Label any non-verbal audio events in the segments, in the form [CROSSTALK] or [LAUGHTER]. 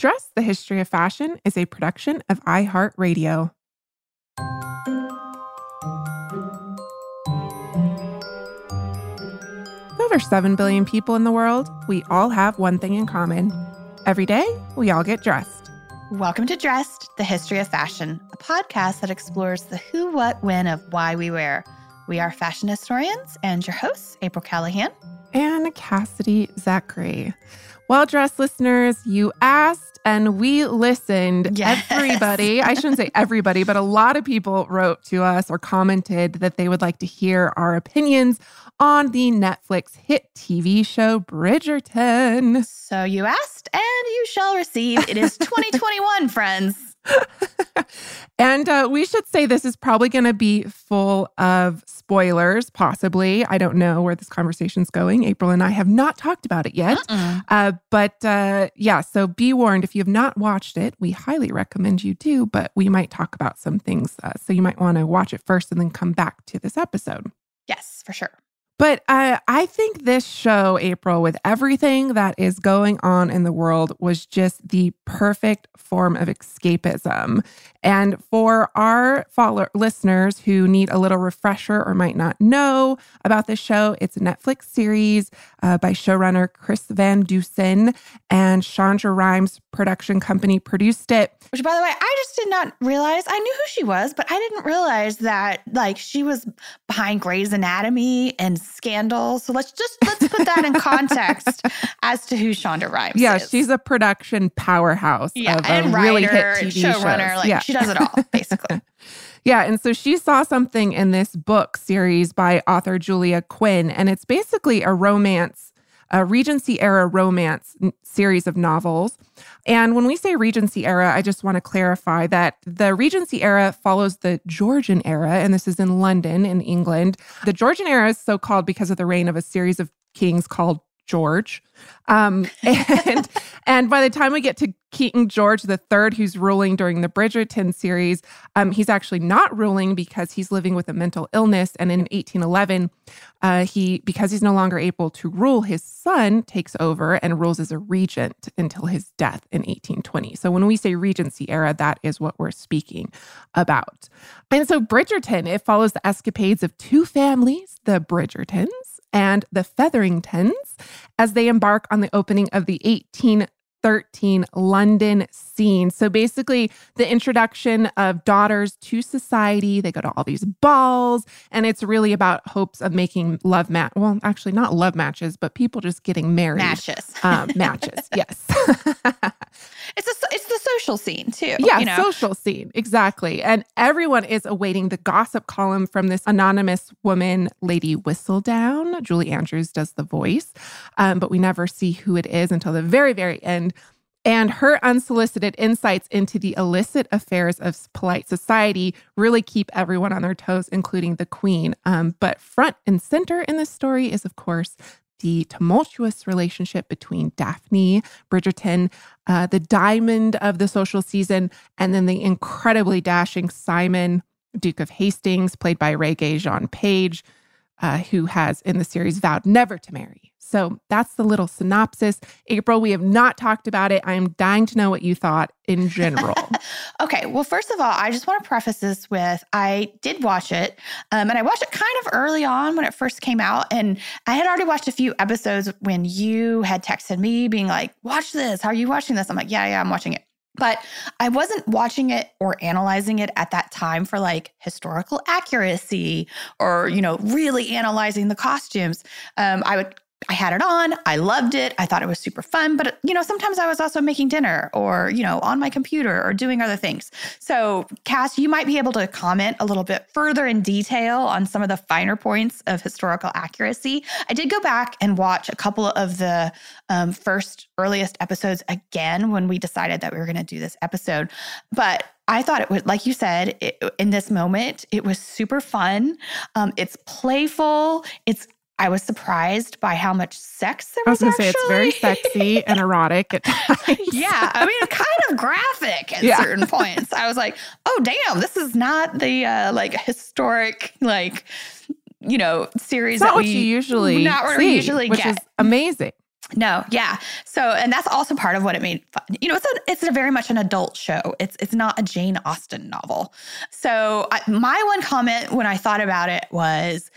Dressed, the History of Fashion is a production of iHeartRadio. Over 7 billion people in the world, we all have one thing in common. Every day, we all get dressed. Welcome to Dressed, the History of Fashion, a podcast that explores the who, what, when of why we wear. We are fashion historians and your hosts, April Callahan and Cassidy Zachary. Well, dressed listeners, you asked and we listened. Yes. Everybody, I shouldn't say everybody, but a lot of people wrote to us or commented that they would like to hear our opinions on the Netflix hit TV show Bridgerton. So you asked and you shall receive. It is 2021, friends. [LAUGHS] and uh, we should say this is probably going to be full of spoilers, possibly. I don't know where this conversation's going. April and I have not talked about it yet. Uh, but uh, yeah, so be warned if you have not watched it, we highly recommend you do, but we might talk about some things. Uh, so you might want to watch it first and then come back to this episode. Yes, for sure. But uh, I think this show, April, with everything that is going on in the world, was just the perfect form of escapism. And for our follow- listeners who need a little refresher or might not know about this show, it's a Netflix series uh, by showrunner Chris Van Dusen and Shonda Rhimes production company produced it. Which, by the way, I just did not realize. I knew who she was, but I didn't realize that like she was behind Grey's Anatomy and Scandal. So let's just let's put that in context [LAUGHS] as to who Shonda Rhimes yeah, is. she's a production powerhouse. yeah, of, and writer, really hit TV showrunner. shows. Like yeah. she does it all, [LAUGHS] basically. Yeah, and so she saw something in this book series by author Julia Quinn, and it's basically a romance, a Regency era romance n- series of novels. And when we say Regency era, I just want to clarify that the Regency era follows the Georgian era, and this is in London, in England. The Georgian era is so called because of the reign of a series of kings called George. Um, [LAUGHS] and and by the time we get to King George III, who's ruling during the Bridgerton series, um, he's actually not ruling because he's living with a mental illness. And in 1811, uh, he because he's no longer able to rule, his son takes over and rules as a regent until his death in 1820. So when we say Regency era, that is what we're speaking about. And so Bridgerton, it follows the escapades of two families, the Bridgertons and the Featheringtons as they embark on the opening of the 1813 London scene. So basically, the introduction of daughters to society. They go to all these balls, and it's really about hopes of making love match. Well, actually, not love matches, but people just getting married. Matches. Um, matches, [LAUGHS] yes. It's a it's the social scene too. Yeah, you know? social scene. Exactly. And everyone is awaiting the gossip column from this anonymous woman, Lady Whistledown. Julie Andrews does the voice, um, but we never see who it is until the very, very end. And her unsolicited insights into the illicit affairs of polite society really keep everyone on their toes, including the queen. Um, but front and center in this story is, of course, the tumultuous relationship between Daphne Bridgerton, uh, the diamond of the social season, and then the incredibly dashing Simon, Duke of Hastings, played by Regé Jean Page, uh, who has in the series vowed never to marry. So that's the little synopsis. April, we have not talked about it. I am dying to know what you thought in general. [LAUGHS] Okay. Well, first of all, I just want to preface this with I did watch it, um, and I watched it kind of early on when it first came out, and I had already watched a few episodes when you had texted me, being like, "Watch this. How are you watching this?" I'm like, "Yeah, yeah, I'm watching it." But I wasn't watching it or analyzing it at that time for like historical accuracy or, you know, really analyzing the costumes. Um, I would I had it on. I loved it. I thought it was super fun. But, you know, sometimes I was also making dinner or, you know, on my computer or doing other things. So, Cass, you might be able to comment a little bit further in detail on some of the finer points of historical accuracy. I did go back and watch a couple of the um, first, earliest episodes again when we decided that we were going to do this episode. But I thought it was, like you said, it, in this moment, it was super fun. Um, it's playful. It's I was surprised by how much sex there was. I was going to say it's very sexy [LAUGHS] and erotic at times. yeah, I mean, kind of graphic at Yeah. certain points. I was like, oh damn, this is not the uh, like historic like you know series that what we you usually not what see, we usually which get. is amazing. No, yeah. So, and that's also part of what it made fun. You know, it's a it's a very much an adult show. It's it's not a Jane Austen novel. So, I, my one comment when I thought about it was,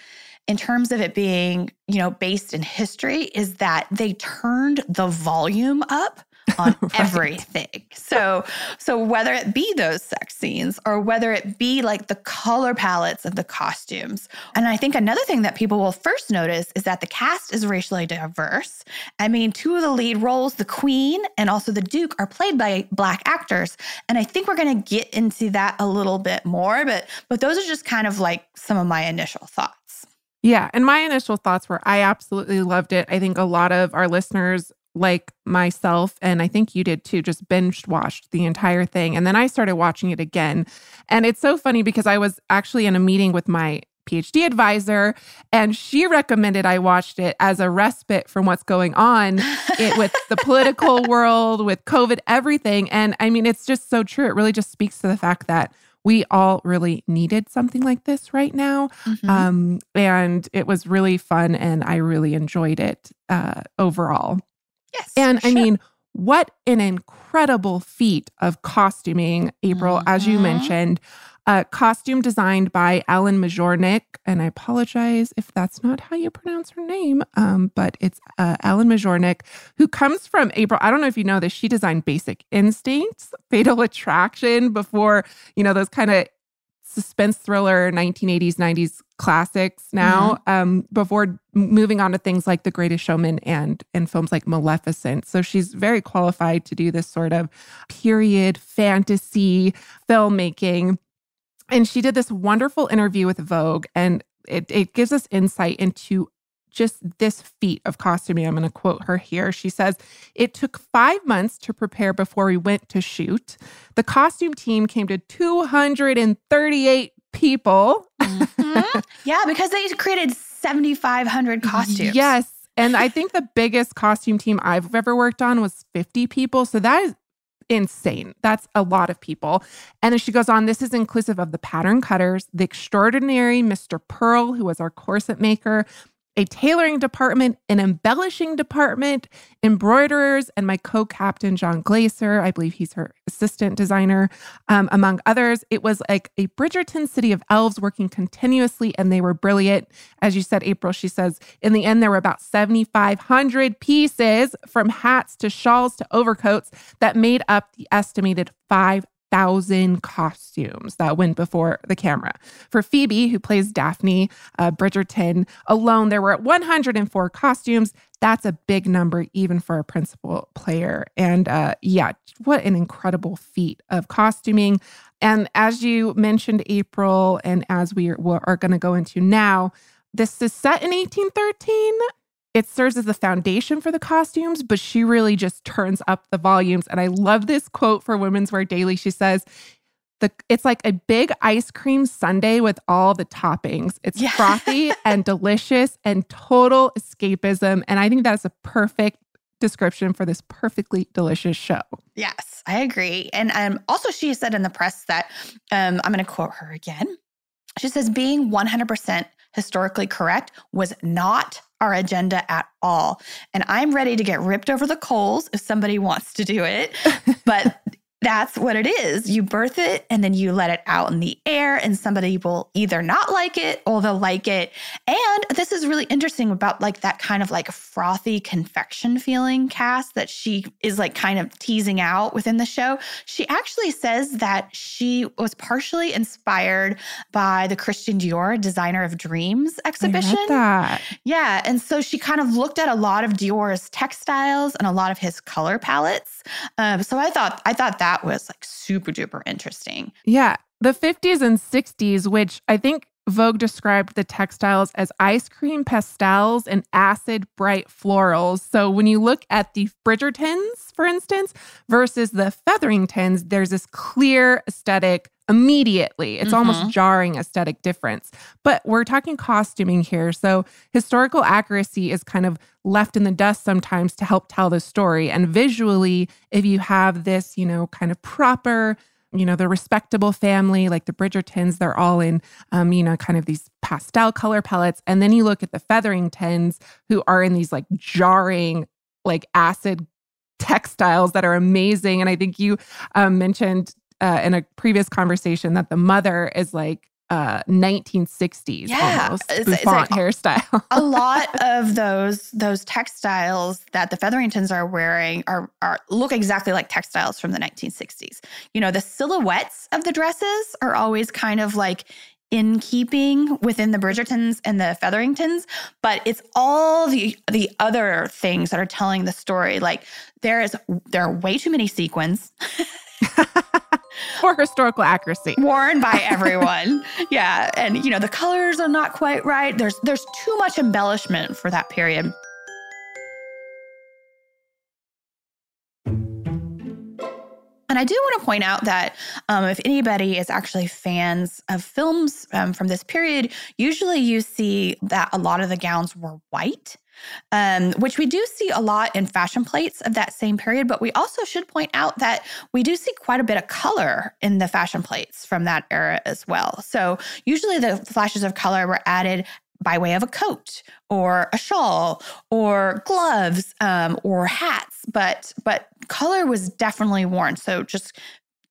in terms of it being you know based in history, is that they turned the volume up [LAUGHS] on right. everything. So so whether it be those sex scenes or whether it be like the color palettes of the costumes. And I think another thing that people will first notice is that the cast is racially diverse. I mean, two of the lead roles, the queen and also the duke are played by black actors. And I think we're going to get into that a little bit more, but but those are just kind of like some of my initial thoughts. Yeah. And my initial thoughts were I absolutely loved it. I think a lot of our listeners like myself, and I think you did too, just binge watched the entire thing. And then I started watching it again. And it's so funny because I was actually in a meeting with my PhD advisor, and she recommended I watched it as a respite from what's going on it, with [LAUGHS] the political world, with COVID, everything. And I mean, it's just so true. It really just speaks to the fact that we all really needed something like this right now. Mm-hmm. Um, and it was really fun, and I really enjoyed it uh, overall. Yes. And sure. I mean, what an incredible feat of costuming, April, mm-hmm. as you mm-hmm. mentioned. A costume designed by Ellen Mirojnick, and I apologize if that's not how you pronounce her name, um, but it's uh, Ellen Mirojnick, who comes from April. I don't know if you know this. She designed Basic Instincts, Fatal Attraction before you know those kind of suspense thriller 1980s 90s classics now mm-hmm. um, before moving on to things like the greatest showman and and films like maleficent so she's very qualified to do this sort of period fantasy filmmaking and she did this wonderful interview with vogue and it, it gives us insight into just this feat of costuming. I'm going to quote her here. She says, It took five months to prepare before we went to shoot. The costume team came to 238 people. Mm-hmm. [LAUGHS] yeah, because they created 7,500 costumes. Yes. And I think the biggest costume team I've ever worked on was 50 people. So that is insane. That's a lot of people. And then she goes on this is inclusive of the pattern cutters, the extraordinary Mr. Pearl, who was our corset maker, a tailoring department, an embellishing department, embroiderers, and my co captain, John Glaser. I believe he's her assistant designer, um, among others. It was like a Bridgerton city of elves working continuously, and they were brilliant. As you said, April, she says, in the end, there were about 7,500 pieces from hats to shawls to overcoats that made up the estimated 5 thousand costumes that went before the camera. For Phoebe, who plays Daphne uh, Bridgerton, alone there were 104 costumes. That's a big number, even for a principal player. And uh, yeah, what an incredible feat of costuming. And as you mentioned, April, and as we are, are going to go into now, this is set in 1813 it serves as the foundation for the costumes, but she really just turns up the volumes. And I love this quote for Women's Wear Daily. She says, the, it's like a big ice cream sundae with all the toppings. It's yeah. frothy [LAUGHS] and delicious and total escapism. And I think that's a perfect description for this perfectly delicious show. Yes, I agree. And um, also, she said in the press that um, I'm going to quote her again. She says, being 100% historically correct was not our agenda at all. And I'm ready to get ripped over the coals if somebody wants to do it. [LAUGHS] But that's what it is. You birth it and then you let it out in the air, and somebody will either not like it or they'll like it. And this is really interesting about like that kind of like frothy confection feeling cast that she is like kind of teasing out within the show. She actually says that she was partially inspired by the Christian Dior Designer of Dreams exhibition. Yeah. And so she kind of looked at a lot of Dior's textiles and a lot of his color palettes. Um, so I thought I thought that that was like super duper interesting. Yeah. The 50s and 60s, which I think Vogue described the textiles as ice cream pastels and acid bright florals. So when you look at the Bridgertons, for instance, versus the Featheringtons, there's this clear aesthetic immediately. It's mm-hmm. almost jarring aesthetic difference. But we're talking costuming here. So historical accuracy is kind of left in the dust sometimes to help tell the story. And visually, if you have this, you know, kind of proper, you know, the respectable family, like the Bridgertons, they're all in, um, you know, kind of these pastel color palettes. And then you look at the Featheringtons, who are in these like jarring like acid textiles that are amazing. And I think you um, mentioned uh, in a previous conversation that the mother is like uh 1960s yeah, almost it's, it's like hairstyle. a [LAUGHS] lot of those those textiles that the Featheringtons are wearing are are look exactly like textiles from the 1960s. You know, the silhouettes of the dresses are always kind of like in keeping within the Bridgertons and the Featheringtons, but it's all the the other things that are telling the story. Like there is there are way too many sequins. [LAUGHS] [LAUGHS] for historical accuracy. Worn by [LAUGHS] everyone. yeah. And you know, the colors are not quite right. There's there's too much embellishment for that period. And I do want to point out that um, if anybody is actually fans of films um, from this period, usually you see that a lot of the gowns were white. Um, which we do see a lot in fashion plates of that same period. But we also should point out that we do see quite a bit of color in the fashion plates from that era as well. So usually the flashes of color were added by way of a coat or a shawl or gloves um, or hats but but color was definitely worn. So just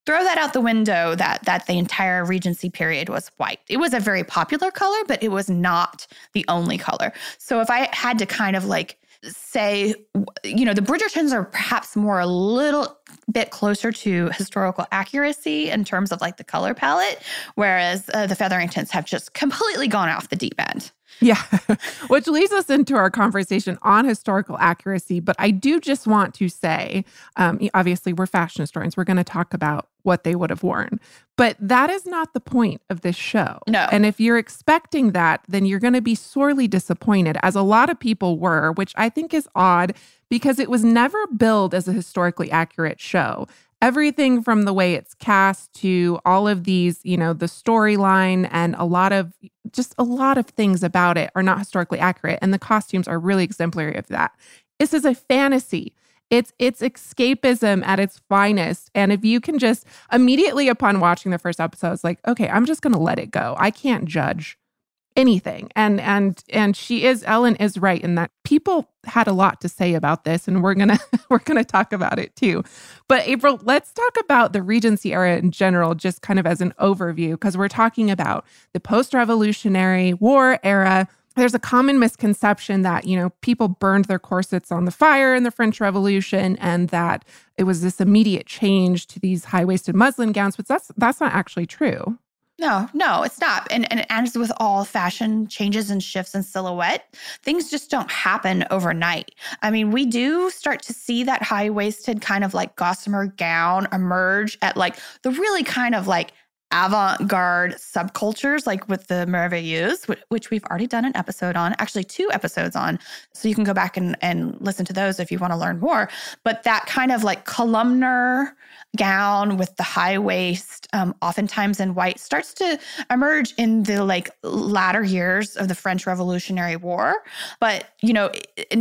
throw that out the window that that the entire regency period was white. It was a very popular color but it was not the only color. So if i had to kind of like say you know the bridgertons are perhaps more a little bit closer to historical accuracy in terms of like the color palette whereas uh, the featheringtons have just completely gone off the deep end yeah, [LAUGHS] which leads us into our conversation on historical accuracy. But I do just want to say um, obviously, we're fashion historians. We're going to talk about what they would have worn. But that is not the point of this show. No. And if you're expecting that, then you're going to be sorely disappointed, as a lot of people were, which I think is odd because it was never billed as a historically accurate show everything from the way it's cast to all of these, you know, the storyline and a lot of just a lot of things about it are not historically accurate. And the costumes are really exemplary of that. This is a fantasy. It's it's escapism at its finest. And if you can just immediately upon watching the first episode, it's like, okay, I'm just gonna let it go. I can't judge anything. And and and she is ellen is right in that people had a lot to say about this and we're gonna [LAUGHS] we're gonna talk about it too. But april let's talk about the regency era in general just kind of as an overview because we're talking about the post-revolutionary war era. There's a common misconception that you know people burned their corsets on the fire in the french revolution and that it was this immediate change to these high-waisted muslin gowns but that's that's not actually true no, no, it's not. And, and as with all fashion changes and shifts in silhouette, things just don't happen overnight. I mean, we do start to see that high waisted kind of like gossamer gown emerge at like the really kind of like avant-garde subcultures like with the merveilleuse which we've already done an episode on actually two episodes on so you can go back and, and listen to those if you want to learn more but that kind of like columnar gown with the high waist, um, oftentimes in white, starts to emerge in the like latter years of the French Revolutionary War. But you know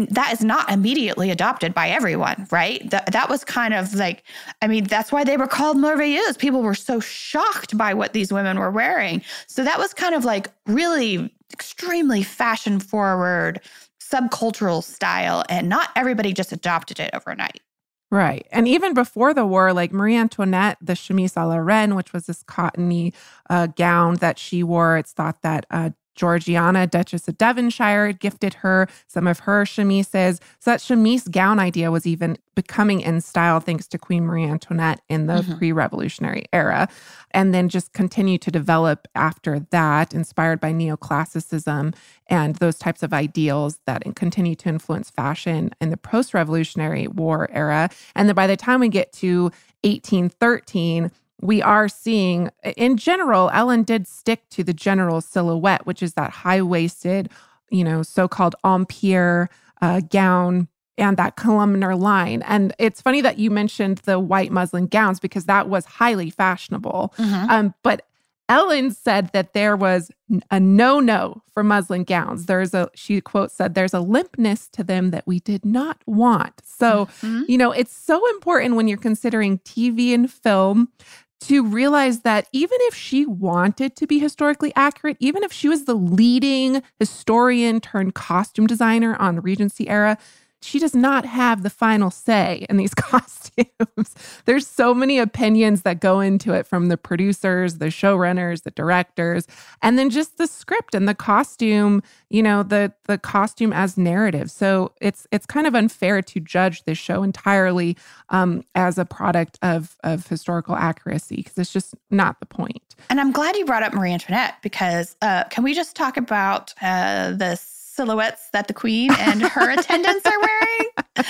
that is not immediately adopted by everyone, right? That that was kind of like, I mean, that's why they were called merveilleuses. People were so shocked by what these women were wearing. So that was kind of like really extremely fashion forward subcultural style and not everybody just adopted it overnight Right. And even before the war, like Marie Antoinette, the chemise à la reine, which was this cottony uh, gown that she wore, it's thought that uh, Georgiana, Duchess of Devonshire, gifted her some of her chemises. So that chemise gown idea was even becoming in style thanks to Queen Marie Antoinette in the mm-hmm. pre revolutionary era. And then just continue to develop after that, inspired by neoclassicism and those types of ideals that continue to influence fashion in the post revolutionary war era. And then by the time we get to 1813, we are seeing, in general, Ellen did stick to the general silhouette, which is that high waisted, you know, so called empire uh, gown and that columnar line. And it's funny that you mentioned the white muslin gowns because that was highly fashionable. Mm-hmm. Um, but Ellen said that there was a no no for muslin gowns. There's a, she quote said, there's a limpness to them that we did not want. So, mm-hmm. you know, it's so important when you're considering TV and film to realize that even if she wanted to be historically accurate, even if she was the leading historian turned costume designer on the Regency era, she does not have the final say in these [LAUGHS] costumes. There's so many opinions that go into it from the producers, the showrunners, the directors, and then just the script and the costume, you know, the the costume as narrative. So it's it's kind of unfair to judge this show entirely um, as a product of of historical accuracy because it's just not the point. And I'm glad you brought up Marie Antoinette because uh, can we just talk about uh, this silhouettes that the queen and her [LAUGHS] attendants are wearing.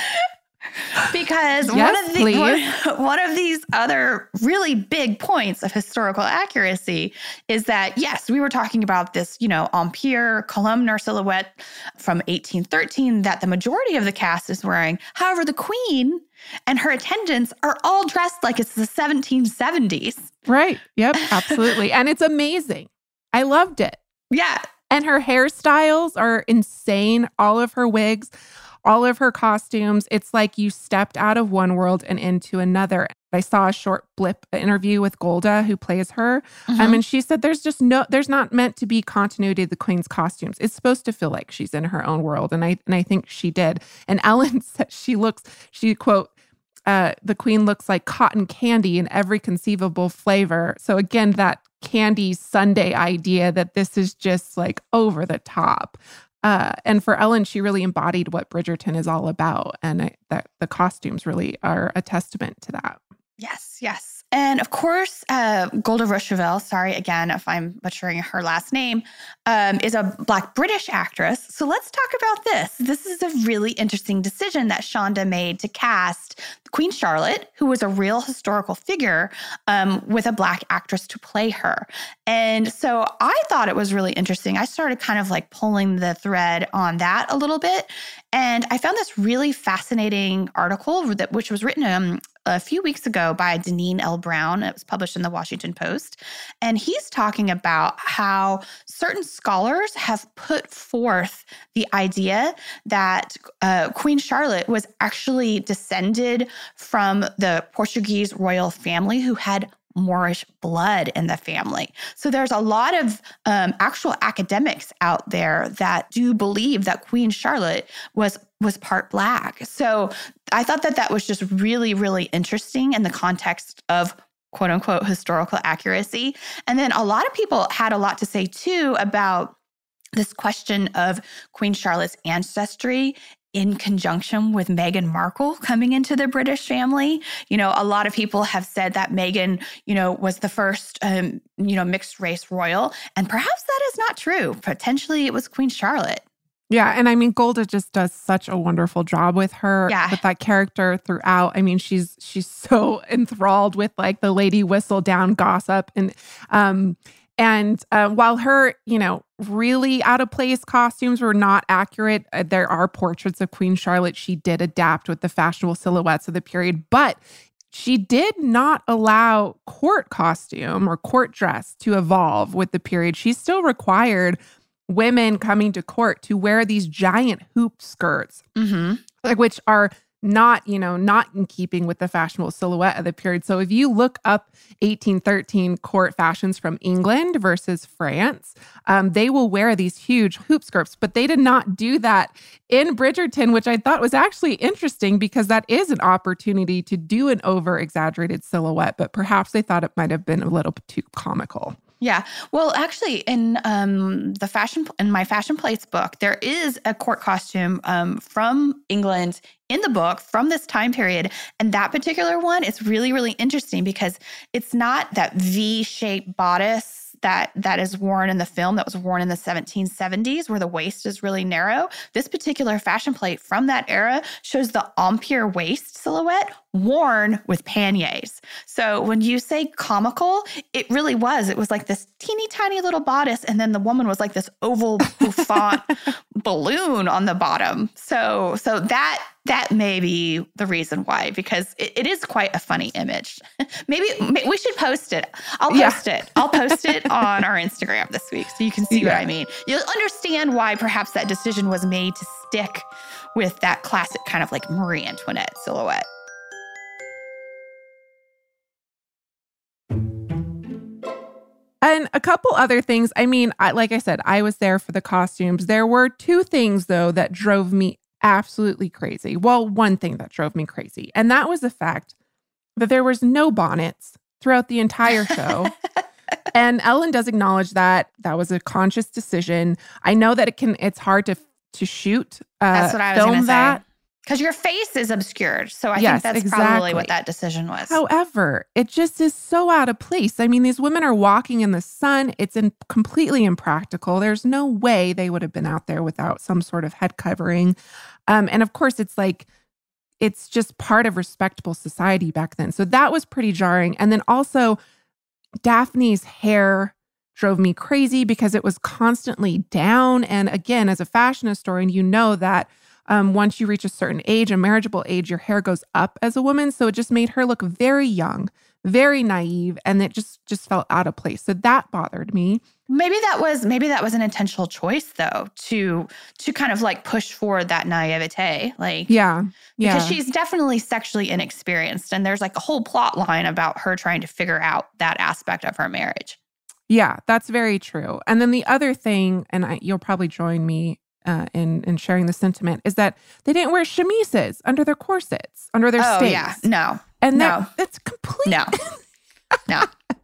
because yes, one of the one, [LAUGHS] one, of these other really big points of historical accuracy is that yes, we were talking about this, you know, empire columnar silhouette from 1813 that the majority of the cast is wearing. However, the queen and her attendants are all dressed like it's the 1770s. Right. Yep, absolutely. and it's amazing. I loved it. Yeah. And her hairstyles are insane. All of her wigs, all of her costumes. It's like you stepped out of one world and into another. I saw a short blip interview with Golda, who plays her. Mm-hmm. I mean, she said there's just no, there's not meant to be continuity of the queen's costumes. It's supposed to feel like she's in her own world, and I and I think she did. And [LAUGHS] Ellen said she looks, she quote, uh, the queen looks like cotton candy in every conceivable flavor. So again, that candy sundae idea that this is just like over the top. Uh, and for Ellen, she really embodied what Bridgerton is all about, and I, that the costumes really are a testament to that. Yes, yes. And of course, uh, Golda Rosheuvel, sorry again if I'm butchering her last name, um, is a Black British actress. So let's talk about this. This is a really interesting decision that Shonda made to cast Queen Charlotte, who was a real historical figure, um, with a Black actress to play her. And so I thought it was really interesting. I started kind of like pulling the thread on that a little bit. And I found this really fascinating article that which was written um, a few weeks ago by Deneen L. Brown. It was published in the Washington Post. And he's talking about how certain scholars have put forth the idea that uh, Queen Charlotte was actually descended from the Portuguese royal family who had Moorish blood in the family. So there's a lot of um, actual academics out there that do believe that Queen Charlotte was was part black. So I thought that that was just really really interesting in the context of quote unquote historical accuracy. And then a lot of people had a lot to say too about this question of Queen Charlotte's ancestry in conjunction with Meghan Markle coming into the British family. You know, a lot of people have said that Meghan, you know, was the first, um, you know, mixed race royal. And perhaps that is not true. Potentially it was Queen Charlotte. Yeah. And I mean, Golda just does such a wonderful job with her, yeah. with that character throughout. I mean, she's, she's [LAUGHS] so enthralled with like the lady whistle down gossip. And, um, and uh, while her, you know, really out of place costumes were not accurate, uh, there are portraits of Queen Charlotte. She did adapt with the fashionable silhouettes of the period, but she did not allow court costume or court dress to evolve with the period. She still required women coming to court to wear these giant hoop skirts, mm-hmm. like which are not, you know, not in keeping with the fashionable silhouette of the period. So if you look up 1813 court fashions from England versus France, um, they will wear these huge hoop skirts, but they did not do that in Bridgerton, which I thought was actually interesting because that is an opportunity to do an over exaggerated silhouette, but perhaps they thought it might have been a little too comical. Yeah. Well, actually, in um, the fashion in my fashion plates book, there is a court costume um, from England in the book from this time period, and that particular one is really really interesting because it's not that V-shaped bodice that that is worn in the film that was worn in the 1770s where the waist is really narrow. This particular fashion plate from that era shows the empire waist silhouette worn with panniers. So when you say comical, it really was. It was like this teeny tiny little bodice and then the woman was like this oval [LAUGHS] bouffant balloon on the bottom. So so that that may be the reason why because it, it is quite a funny image [LAUGHS] maybe, maybe, we should post it i'll post yeah. it i'll post it [LAUGHS] on our instagram this week so you can see yeah. what i mean you'll understand why perhaps that decision was made to stick with that classic kind of like marie antoinette silhouette And a couple other things. I mean, I, like I said, I was there for the costumes. There were two things, though, that drove me absolutely crazy. Well, one thing that drove me crazy, and that was the fact that there was no bonnets throughout the entire show. [LAUGHS] and Ellen does acknowledge that that was a conscious decision. I know that it can it's hard to to shoot uh That's what I was film gonna say. Because your face is obscured. So I Yes, think that's probably what that decision was. However, it just is so out of place. I mean, these women are walking in the sun. It's in, completely impractical. There's no way they would have been out there without some sort of head covering. Um, and of course, it's like, it's just part of respectable society back then. So that was pretty jarring. And then also, Daphne's hair drove me crazy because it was constantly down. And again, as a fashion historian, you know that um, once you reach a certain age, a marriageable age, your hair goes up as a woman. So it just made her look very young, very naive, and it just just felt out of place. So that bothered me. maybe that was maybe that was an intentional choice though to to kind of like push forward that naivete. Like Yeah, yeah, because she's definitely sexually inexperienced and there's like a whole plot line about her trying to figure out that aspect of her marriage. yeah, that's very true. And then the other thing, and I, you'll probably join me. Uh, in in sharing the sentiment is that they didn't wear chemises under their corsets under their oh stays. yeah. No. and no. that, that's complete. No. no. [LAUGHS]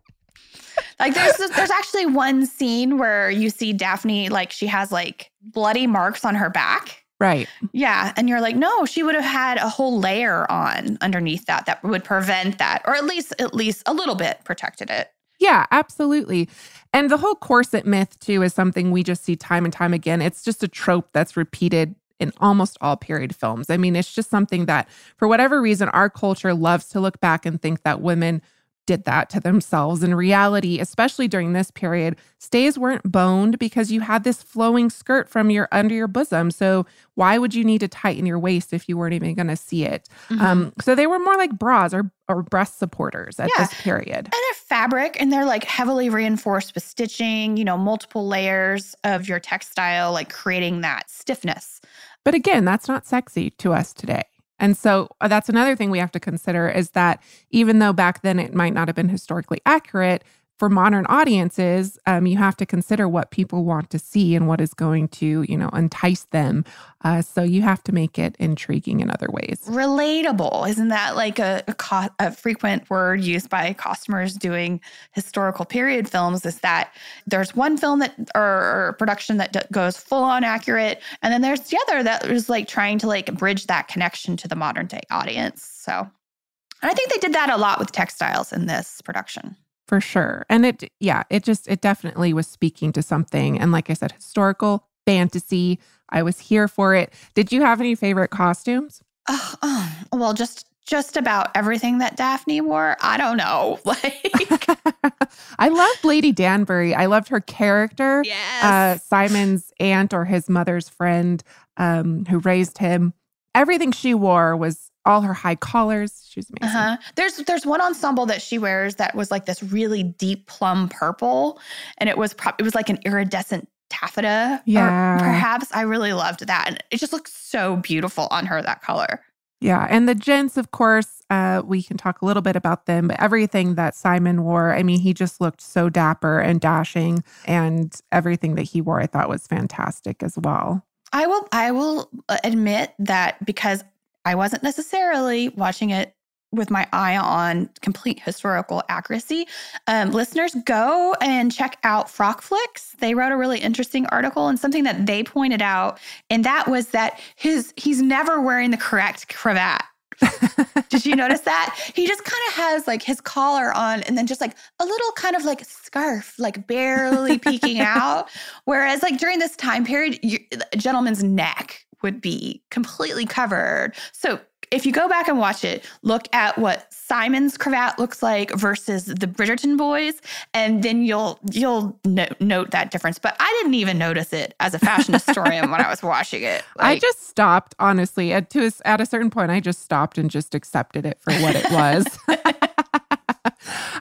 Like there's there's actually one scene where you see Daphne like she has like bloody marks on her back. Right. Yeah, and you're like, no, she would have had a whole layer on underneath that that would prevent that, or at least at least a little bit protected it. Yeah, absolutely. And the whole corset myth, too, is something we just see time and time again. It's just a trope that's repeated in almost all period films. I mean, it's just something that, for whatever reason, our culture loves to look back and think that women did that to themselves. In reality, especially during this period, stays weren't boned because you had this flowing skirt from your under your bosom. So why would you need to tighten your waist if you weren't even going to see it? Um, so they were more like bras or or breast supporters at Yeah. this period. and they're fabric and they're like heavily reinforced with stitching, you know, multiple layers of your textile, like creating that stiffness. But again, that's not sexy to us today. And so uh, that's another thing we have to consider is that even though back then it might not have been historically accurate, for modern audiences, um, you have to consider what people want to see and what is going to, you know, entice them. Uh, so you have to make it intriguing in other ways. Relatable. Isn't that like a, a, co- a frequent word used by customers doing historical period films? Is that there's one film that or, or production that d- goes full on accurate, and then there's the other that is like trying to like bridge that connection to the modern day audience. So, and I think they did that a lot with textiles in this production. For sure. And it, yeah, it just, it definitely was speaking to something. And like I said, historical, fantasy. I was here for it. Did you have any favorite costumes? Oh, oh, well, just just about everything that Daphne wore. I don't know. [LAUGHS] Like, [LAUGHS] I loved Lady Danbury. I loved her character. yes. Uh, Simon's aunt or his mother's friend um, who raised him. Everything she wore was all her high collars. She was amazing. Uh-huh. There's there's one ensemble that she wears that was like this really deep plum purple, and it was pro- it was like an iridescent taffeta. Yeah. perhaps I really loved that, and it just looks so beautiful on her that color. Yeah. And the gents, of course, uh, we can talk a little bit about them, but everything that Simon wore, I mean, he just looked so dapper and dashing. And everything that he wore, I thought was fantastic as well. I will I will uh, admit that because I wasn't necessarily watching it with my eye on complete historical accuracy. Um, listeners, go and check out Frock Flicks. They wrote a really interesting article and something that they pointed out, and that was that his he's never wearing the correct cravat. [LAUGHS] Did you notice that? He just kind of has like his collar on and then just like a little kind of like scarf, like barely peeking [LAUGHS] out. Whereas, like during this time period, you, a gentleman's neck would be completely covered. So, if you go back and watch it, look at what Simon's cravat looks like versus the Bridgerton boys, and then you'll you'll no- note that difference. But I didn't even notice it as a fashion historian when I was watching it. [LAUGHS] I just stopped, honestly. At, to, a- at a certain point, I just stopped and just accepted it for what it was. [LAUGHS]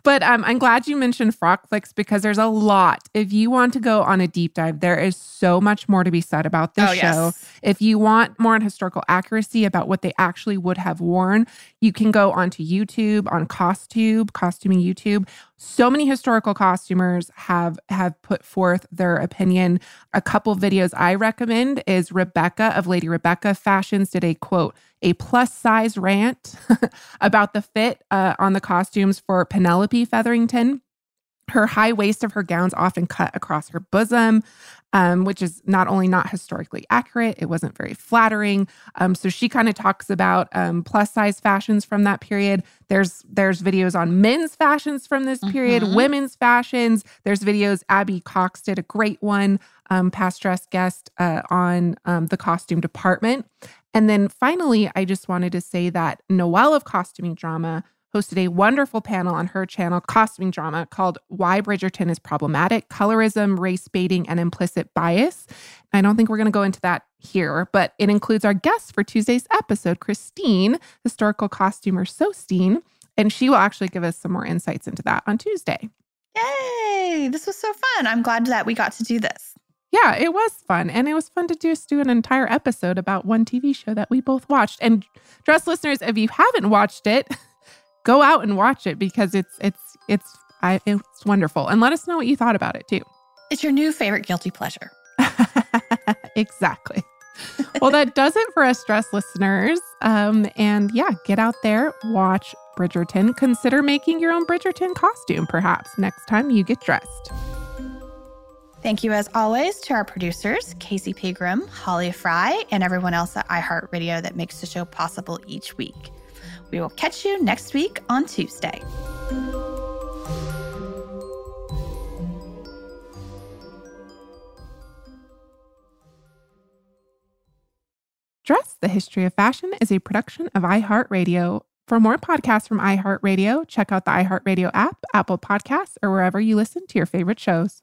but um, I'm glad you mentioned Frock Flicks because there's a lot. If you want to go on a deep dive, there is so much more to be said about this oh show. yes. If you want more on historical accuracy about what they actually would have worn, you can go onto YouTube on CostTube, Costuming YouTube. so many historical costumers have have put forth their opinion. A couple videos I recommend is Rebecca of Lady Rebecca Fashions did a quote a plus size rant [LAUGHS] about the fit uh, on the costumes for Penelope Featherington. Her high waist of her gowns often cut across her bosom, um, which is not only not historically accurate, it wasn't very flattering. Um, so she kind of talks about um, plus size fashions from that period. There's there's videos on men's fashions from this period, mm-hmm. women's fashions. There's videos. Abby Cox did a great one, um, past dress guest uh, on um, the costume department. And then finally, I just wanted to say that Noel of Costuming Drama hosted a wonderful panel on her channel, Costuming Drama, called Why Bridgerton is Problematic Colorism, Race Baiting, and Implicit Bias. I don't think we're going to go into that here, but it includes our guest for Tuesday's episode, Christine, historical costumer Sosteen, and she will actually give us some more insights into that on Tuesday. Yay! This was so fun. I'm glad that we got to do this. Yeah, it was fun. And it was fun to just do an entire episode about one TV show that we both watched. And dress listeners, if you haven't watched it, [LAUGHS] go out and watch it because it's it's it's I, it's wonderful. And let us know what you thought about it too. It's your new favorite guilty pleasure. [LAUGHS] exactly. well, that does it for us, dress listeners. Um, and yeah, get out there, watch Bridgerton. Consider making your own Bridgerton costume, perhaps next time you get dressed. Thank you, as always, to our producers, Casey Pegram, Holly Fry, and everyone else at iHeartRadio that makes the show possible each week. We will catch you next week on Tuesday. Dressed, the History of Fashion is a production of iHeartRadio. For more podcasts from iHeartRadio, check out the iHeartRadio app, Apple Podcasts, or wherever you listen to your favorite shows.